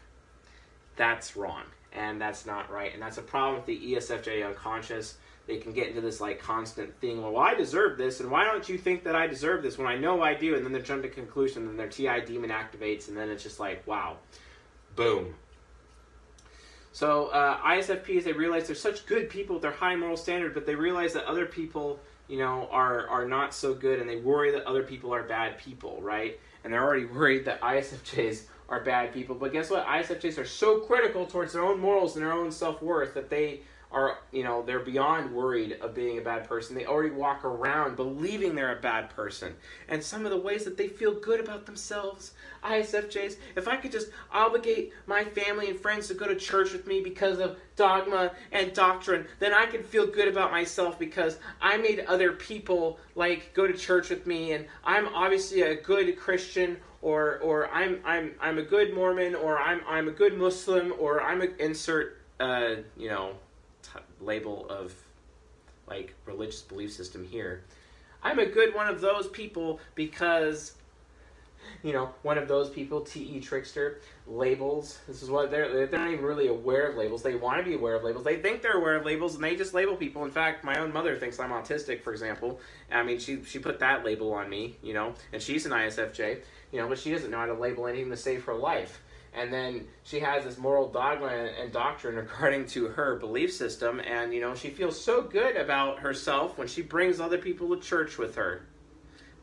That's wrong. And that's not right. And that's a problem with the ESFJ unconscious they can get into this like constant thing. Well, I deserve this, and why don't you think that I deserve this when I know I do? And then they jump to conclusion, and their TI demon activates, and then it's just like, wow, boom. So uh, ISFPs, they realize they're such good people with their high moral standard, but they realize that other people, you know, are are not so good, and they worry that other people are bad people, right? And they're already worried that ISFJs are bad people. But guess what? ISFJs are so critical towards their own morals and their own self worth that they are, you know, they're beyond worried of being a bad person. They already walk around believing they're a bad person. And some of the ways that they feel good about themselves, ISFJs, if I could just obligate my family and friends to go to church with me because of dogma and doctrine, then I could feel good about myself because I made other people like go to church with me and I'm obviously a good Christian or or I'm I'm I'm a good Mormon or I'm I'm a good Muslim or I'm a insert uh, you know label of like religious belief system here. I'm a good one of those people because you know, one of those people, TE trickster, labels. This is what they're they're not even really aware of labels. They want to be aware of labels. They think they're aware of labels and they just label people. In fact, my own mother thinks I'm autistic, for example. I mean, she she put that label on me, you know, and she's an ISFJ, you know, but she doesn't know how to label anything to save her life and then she has this moral dogma and doctrine according to her belief system. And you know she feels so good about herself when she brings other people to church with her.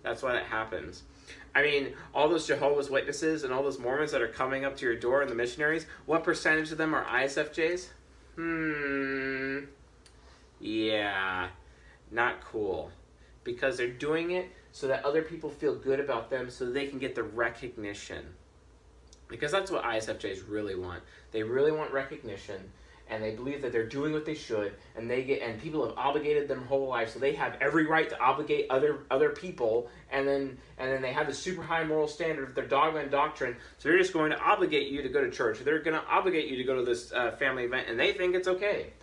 That's why it happens. I mean all those jehovah's witnesses and all those mormons that are coming up to your door and the missionaries what percentage of them are isfjs hmm. Yeah. Not cool. Because they're doing it so that other people feel good about them so they can get the recognition because that's what ISFJs really want. They really want recognition and they believe that they're doing what they should and they get and people have obligated them whole life so they have every right to obligate other other people and then and then they have the super high moral standard of their dogma and doctrine so they're just going to obligate you to go to church. They're going to obligate you to go to this uh, family event and they think it's okay.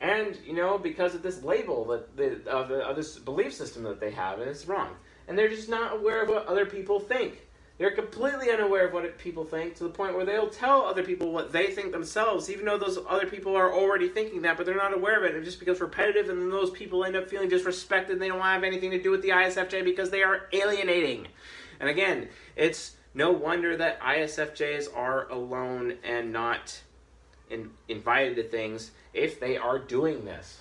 And you know because of this label that the, of, the, of this belief system that they have and it's wrong. And they're just not aware of what other people think they're completely unaware of what people think to the point where they'll tell other people what they think themselves, even though those other people are already thinking that, but they're not aware of it. It just becomes repetitive, and then those people end up feeling disrespected. They don't have anything to do with the ISFJ because they are alienating. And again, it's no wonder that ISFJs are alone and not in, invited to things if they are doing this.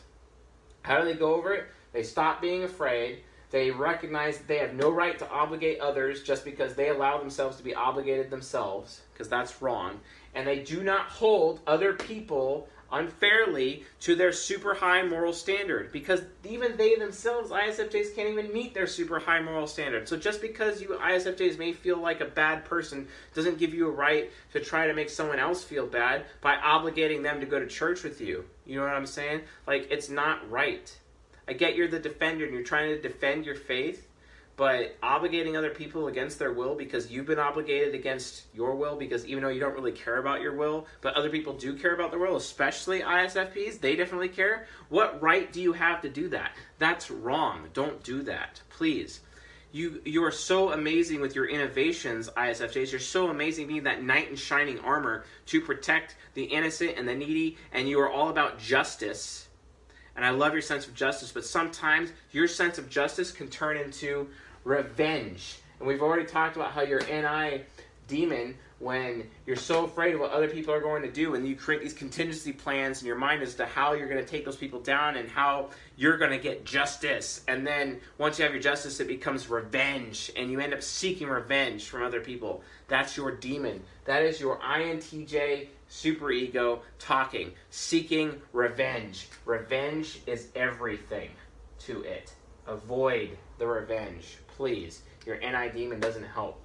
How do they go over it? They stop being afraid they recognize that they have no right to obligate others just because they allow themselves to be obligated themselves, because that's wrong. And they do not hold other people unfairly to their super high moral standard because even they themselves, ISFJs, can't even meet their super high moral standard. So just because you ISFJs may feel like a bad person doesn't give you a right to try to make someone else feel bad by obligating them to go to church with you. You know what I'm saying? Like, it's not right. I get you're the defender and you're trying to defend your faith, but obligating other people against their will because you've been obligated against your will because even though you don't really care about your will, but other people do care about their will, especially ISFPs, they definitely care. What right do you have to do that? That's wrong. Don't do that, please. You you are so amazing with your innovations, ISFJs. You're so amazing being that knight in shining armor to protect the innocent and the needy, and you are all about justice. And I love your sense of justice, but sometimes your sense of justice can turn into revenge. And we've already talked about how your NI demon, when you're so afraid of what other people are going to do, and you create these contingency plans in your mind as to how you're going to take those people down and how you're going to get justice. And then once you have your justice, it becomes revenge, and you end up seeking revenge from other people. That's your demon. That is your INTJ superego talking, seeking revenge. Revenge is everything to it. Avoid the revenge please. Your NI demon doesn't help.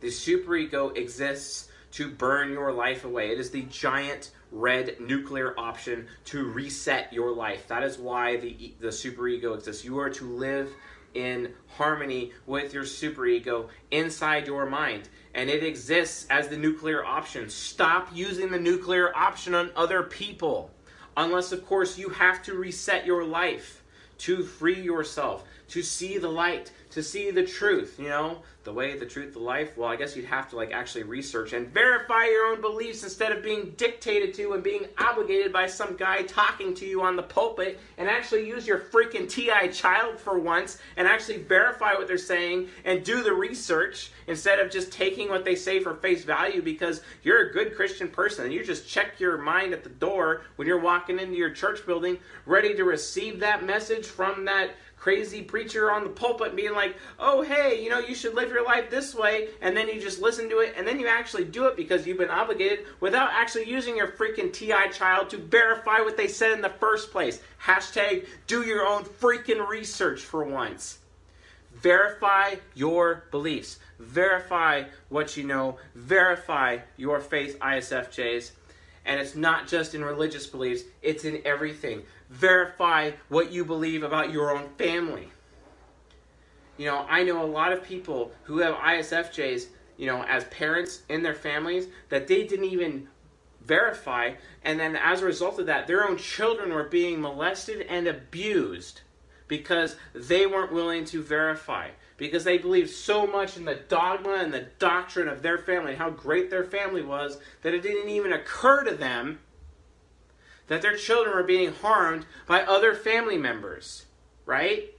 The superego exists to burn your life away. It is the giant red nuclear option to reset your life. That is why the the superego exists. You are to live in harmony with your superego inside your mind. And it exists as the nuclear option. Stop using the nuclear option on other people. Unless, of course, you have to reset your life to free yourself, to see the light, to see the truth, you know, the way, the truth, the life. Well, I guess you'd have to like actually research and verify your own beliefs instead of being dictated to and being obligated by some guy talking to you on the pulpit and actually use your freaking TI child for once and actually verify what they're saying and do the research instead of just taking what they say for face value because you're a good Christian person and you just check your mind at the door when you're walking into your church building ready to receive that message from that crazy preacher on the pulpit being like, oh, hey, you know, you should live your life this way, and then you just listen to it, and then you actually do it because you've been obligated without actually using your freaking TI child to verify what they said in the first place. Hashtag do your own freaking research for once. Verify your beliefs. Verify what you know. Verify your faith, ISFJs. And it's not just in religious beliefs, it's in everything verify what you believe about your own family. You know, I know a lot of people who have ISFJs, you know, as parents in their families that they didn't even verify, and then as a result of that, their own children were being molested and abused because they weren't willing to verify. Because they believed so much in the dogma and the doctrine of their family, and how great their family was, that it didn't even occur to them that their children were being harmed by other family members, right?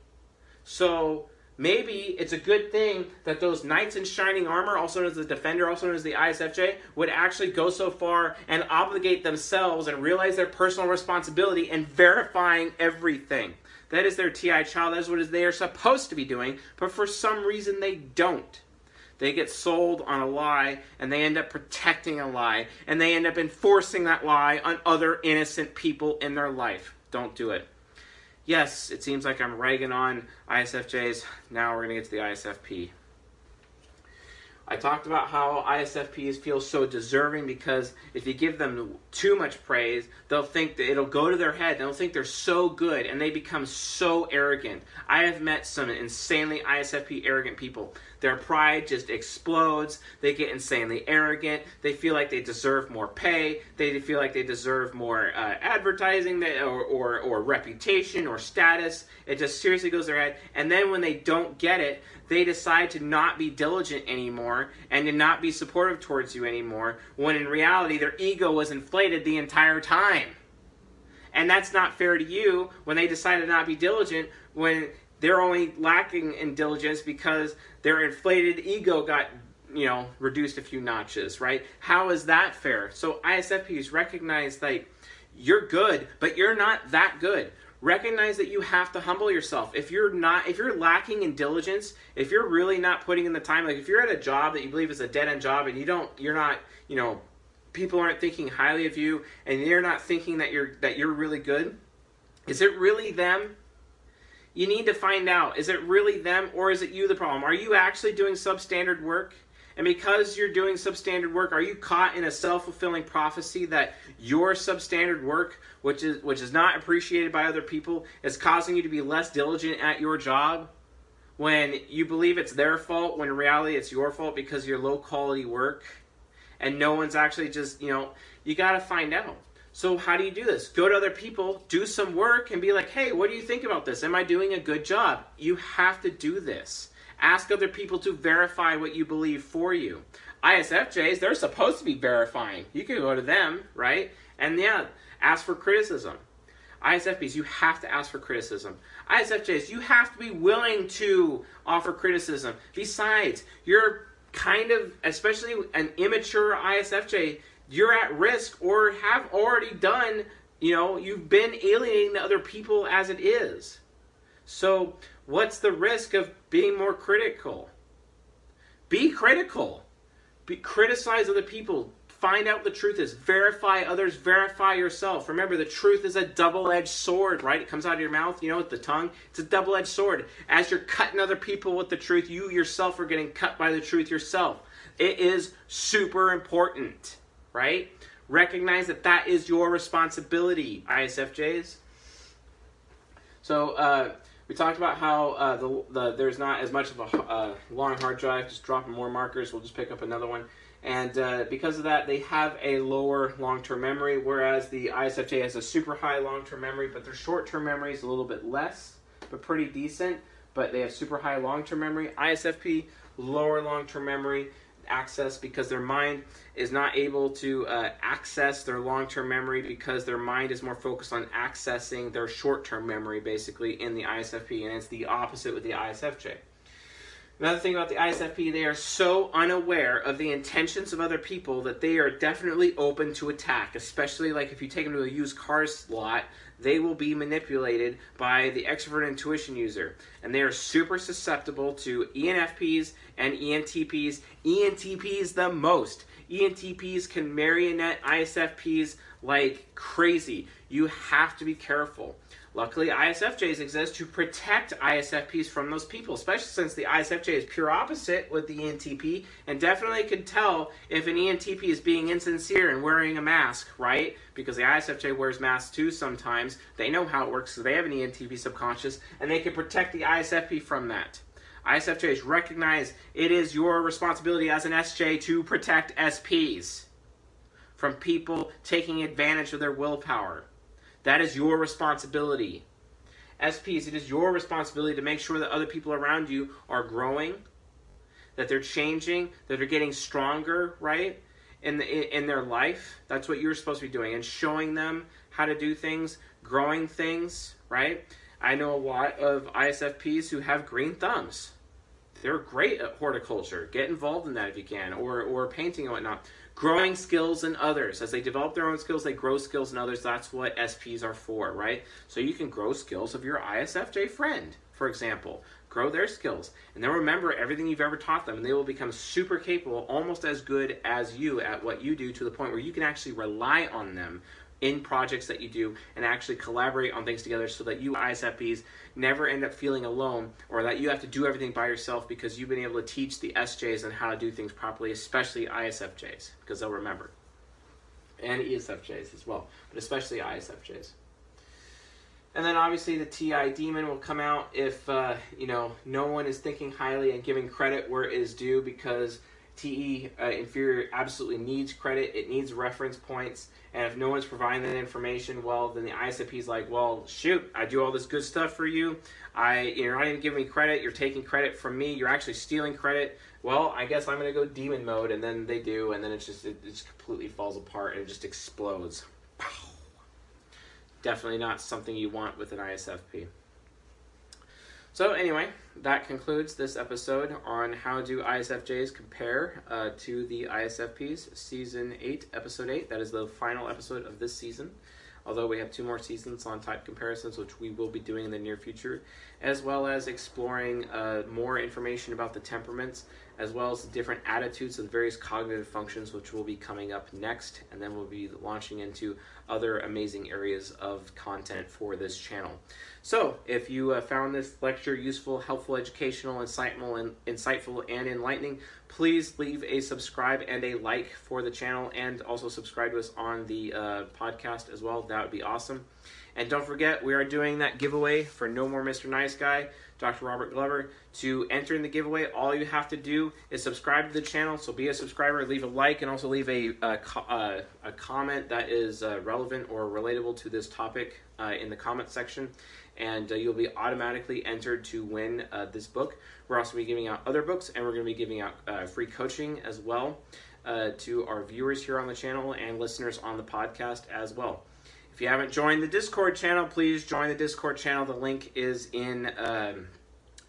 So maybe it's a good thing that those knights in shining armor, also known as the defender, also known as the ISFJ, would actually go so far and obligate themselves and realize their personal responsibility in verifying everything. That is their TI child. That is what they are supposed to be doing, but for some reason they don't. They get sold on a lie and they end up protecting a lie and they end up enforcing that lie on other innocent people in their life. Don't do it. Yes, it seems like I'm ragging on ISFJs. Now we're going to get to the ISFP. I talked about how ISFPs feel so deserving because if you give them too much praise, they'll think that it'll go to their head. They'll think they're so good and they become so arrogant. I have met some insanely ISFP arrogant people. Their pride just explodes. They get insanely arrogant. They feel like they deserve more pay. They feel like they deserve more uh, advertising or, or, or reputation or status. It just seriously goes their head. And then when they don't get it, they decide to not be diligent anymore and to not be supportive towards you anymore, when in reality their ego was inflated the entire time. And that's not fair to you when they decide to not be diligent when they're only lacking in diligence because their inflated ego got you know reduced a few notches right? How is that fair? So isfps recognize like you're good but you're not that good recognize that you have to humble yourself if you're not if you're lacking in diligence if you're really not putting in the time like if you're at a job that you believe is a dead end job and you don't you're not you know people aren't thinking highly of you and they're not thinking that you're that you're really good, is it really them? You need to find out. Is it really them or is it you the problem? Are you actually doing substandard work? And because you're doing substandard work, are you caught in a self-fulfilling prophecy that your substandard work, which is which is not appreciated by other people, is causing you to be less diligent at your job? When you believe it's their fault, when in reality it's your fault because of your low quality work, and no one's actually just, you know, you got to find out. So how do you do this? Go to other people, do some work, and be like, hey, what do you think about this? Am I doing a good job? You have to do this. Ask other people to verify what you believe for you. ISFJs, they're supposed to be verifying. You can go to them, right? And yeah, ask for criticism. ISFPs, you have to ask for criticism. ISFJs, you have to be willing to offer criticism. Besides, you're kind of, especially an immature ISFJ, you're at risk or have already done, you know, you've been alienating other people as it is. So, what's the risk of being more critical? Be critical. Be, criticize other people. Find out the truth is. Verify others. Verify yourself. Remember, the truth is a double-edged sword, right? It comes out of your mouth, you know, with the tongue. It's a double-edged sword. As you're cutting other people with the truth, you yourself are getting cut by the truth yourself. It is super important, right? Recognize that that is your responsibility, ISFJs. So, uh, we talked about how uh, the, the, there's not as much of a uh, long hard drive, just dropping more markers. We'll just pick up another one. And uh, because of that, they have a lower long-term memory, whereas the ISFJ has a super high long-term memory, but their short-term memory is a little bit less, but pretty decent. But they have super high long-term memory. ISFP, lower long-term memory access because their mind is not able to uh, access their long-term memory because their mind is more focused on accessing their short-term memory basically in the ISFP and it's the opposite with the ISFJ. Another thing about the ISFP, they are so unaware of the intentions of other people that they are definitely open to attack, especially like if you take them to a used car lot, they will be manipulated by the extrovert intuition user. And they are super susceptible to ENFPs and ENTPs. ENTPs the most. ENTPs can marionette ISFPs like crazy. You have to be careful. Luckily, ISFJs exist to protect ISFPs from those people, especially since the ISFJ is pure opposite with the ENTP, and definitely can tell if an ENTP is being insincere and wearing a mask, right? Because the ISFJ wears masks too sometimes. They know how it works, so they have an ENTP subconscious, and they can protect the ISFP from that. ISFJs recognize it is your responsibility as an SJ to protect SPs from people taking advantage of their willpower. That is your responsibility. SPs, it is your responsibility to make sure that other people around you are growing, that they're changing, that they're getting stronger, right? In, the, in their life. That's what you're supposed to be doing. And showing them how to do things, growing things, right? I know a lot of ISFPs who have green thumbs. They're great at horticulture. Get involved in that if you can, or, or painting and whatnot growing skills in others. As they develop their own skills, they grow skills in others. That's what SPs are for, right? So you can grow skills of your ISFJ friend, for example. Grow their skills. And they'll remember everything you've ever taught them, and they will become super capable, almost as good as you at what you do, to the point where you can actually rely on them in projects that you do and actually collaborate on things together so that you ISFPs never end up feeling alone or that you have to do everything by yourself because you've been able to teach the SJs on how to do things properly, especially ISFJs, because they'll remember. And ESFJs as well, but especially ISFJs. And then obviously the TI demon will come out if uh, you know no one is thinking highly and giving credit where it is due because TE uh, inferior absolutely needs credit. It needs reference points. And if no one's providing that information, well, then the ISFP is like, well, shoot, I do all this good stuff for you. I, you're not even giving me credit. You're taking credit from me. You're actually stealing credit. Well, I guess I'm going to go demon mode. And then they do. And then it's just, it, it just completely falls apart and it just explodes. Definitely not something you want with an ISFP. So anyway, that concludes this episode on how do ISFJs compare uh, to the ISFPs, Season 8, Episode 8. That is the final episode of this season although we have two more seasons on type comparisons, which we will be doing in the near future, as well as exploring uh, more information about the temperaments, as well as the different attitudes the various cognitive functions, which will be coming up next. And then we'll be launching into other amazing areas of content for this channel. So, if you uh, found this lecture useful, helpful, educational, insightful, and insightful and enlightening, please leave a subscribe and a like for the channel, and also subscribe to us on the uh, podcast as well. That would be awesome. And don't forget, we are doing that giveaway for No More Mr. Nice Guy, Dr. Robert Glover. To enter in the giveaway, all you have to do is subscribe to the channel. So be a subscriber, leave a like, and also leave a, a, a, a comment that is uh, relevant or relatable to this topic uh, in the comment section. And uh, you'll be automatically entered to win uh, this book. We're also be giving out other books, and we're going to be giving out uh, free coaching as well uh, to our viewers here on the channel and listeners on the podcast as well. If you haven't joined the Discord channel, please join the Discord channel. The link is in um,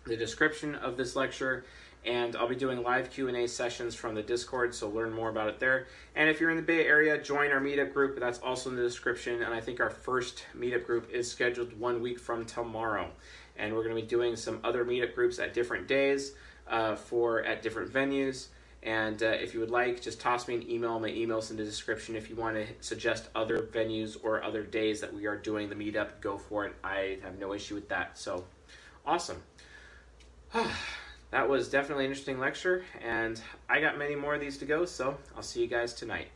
the description of this lecture, and I'll be doing live Q&A sessions from the Discord, so learn more about it there. And if you're in the Bay Area, join our meetup group. That's also in the description, and I think our first meetup group is scheduled one week from tomorrow. And we're going to be doing some other meetup groups at different days uh, for at different venues. And uh, if you would like, just toss me an email. My email's in the description. If you want to suggest other venues or other days that we are doing the meetup, go for it. I have no issue with that. So, awesome. that was definitely an interesting lecture, and I got many more of these to go, so I'll see you guys tonight.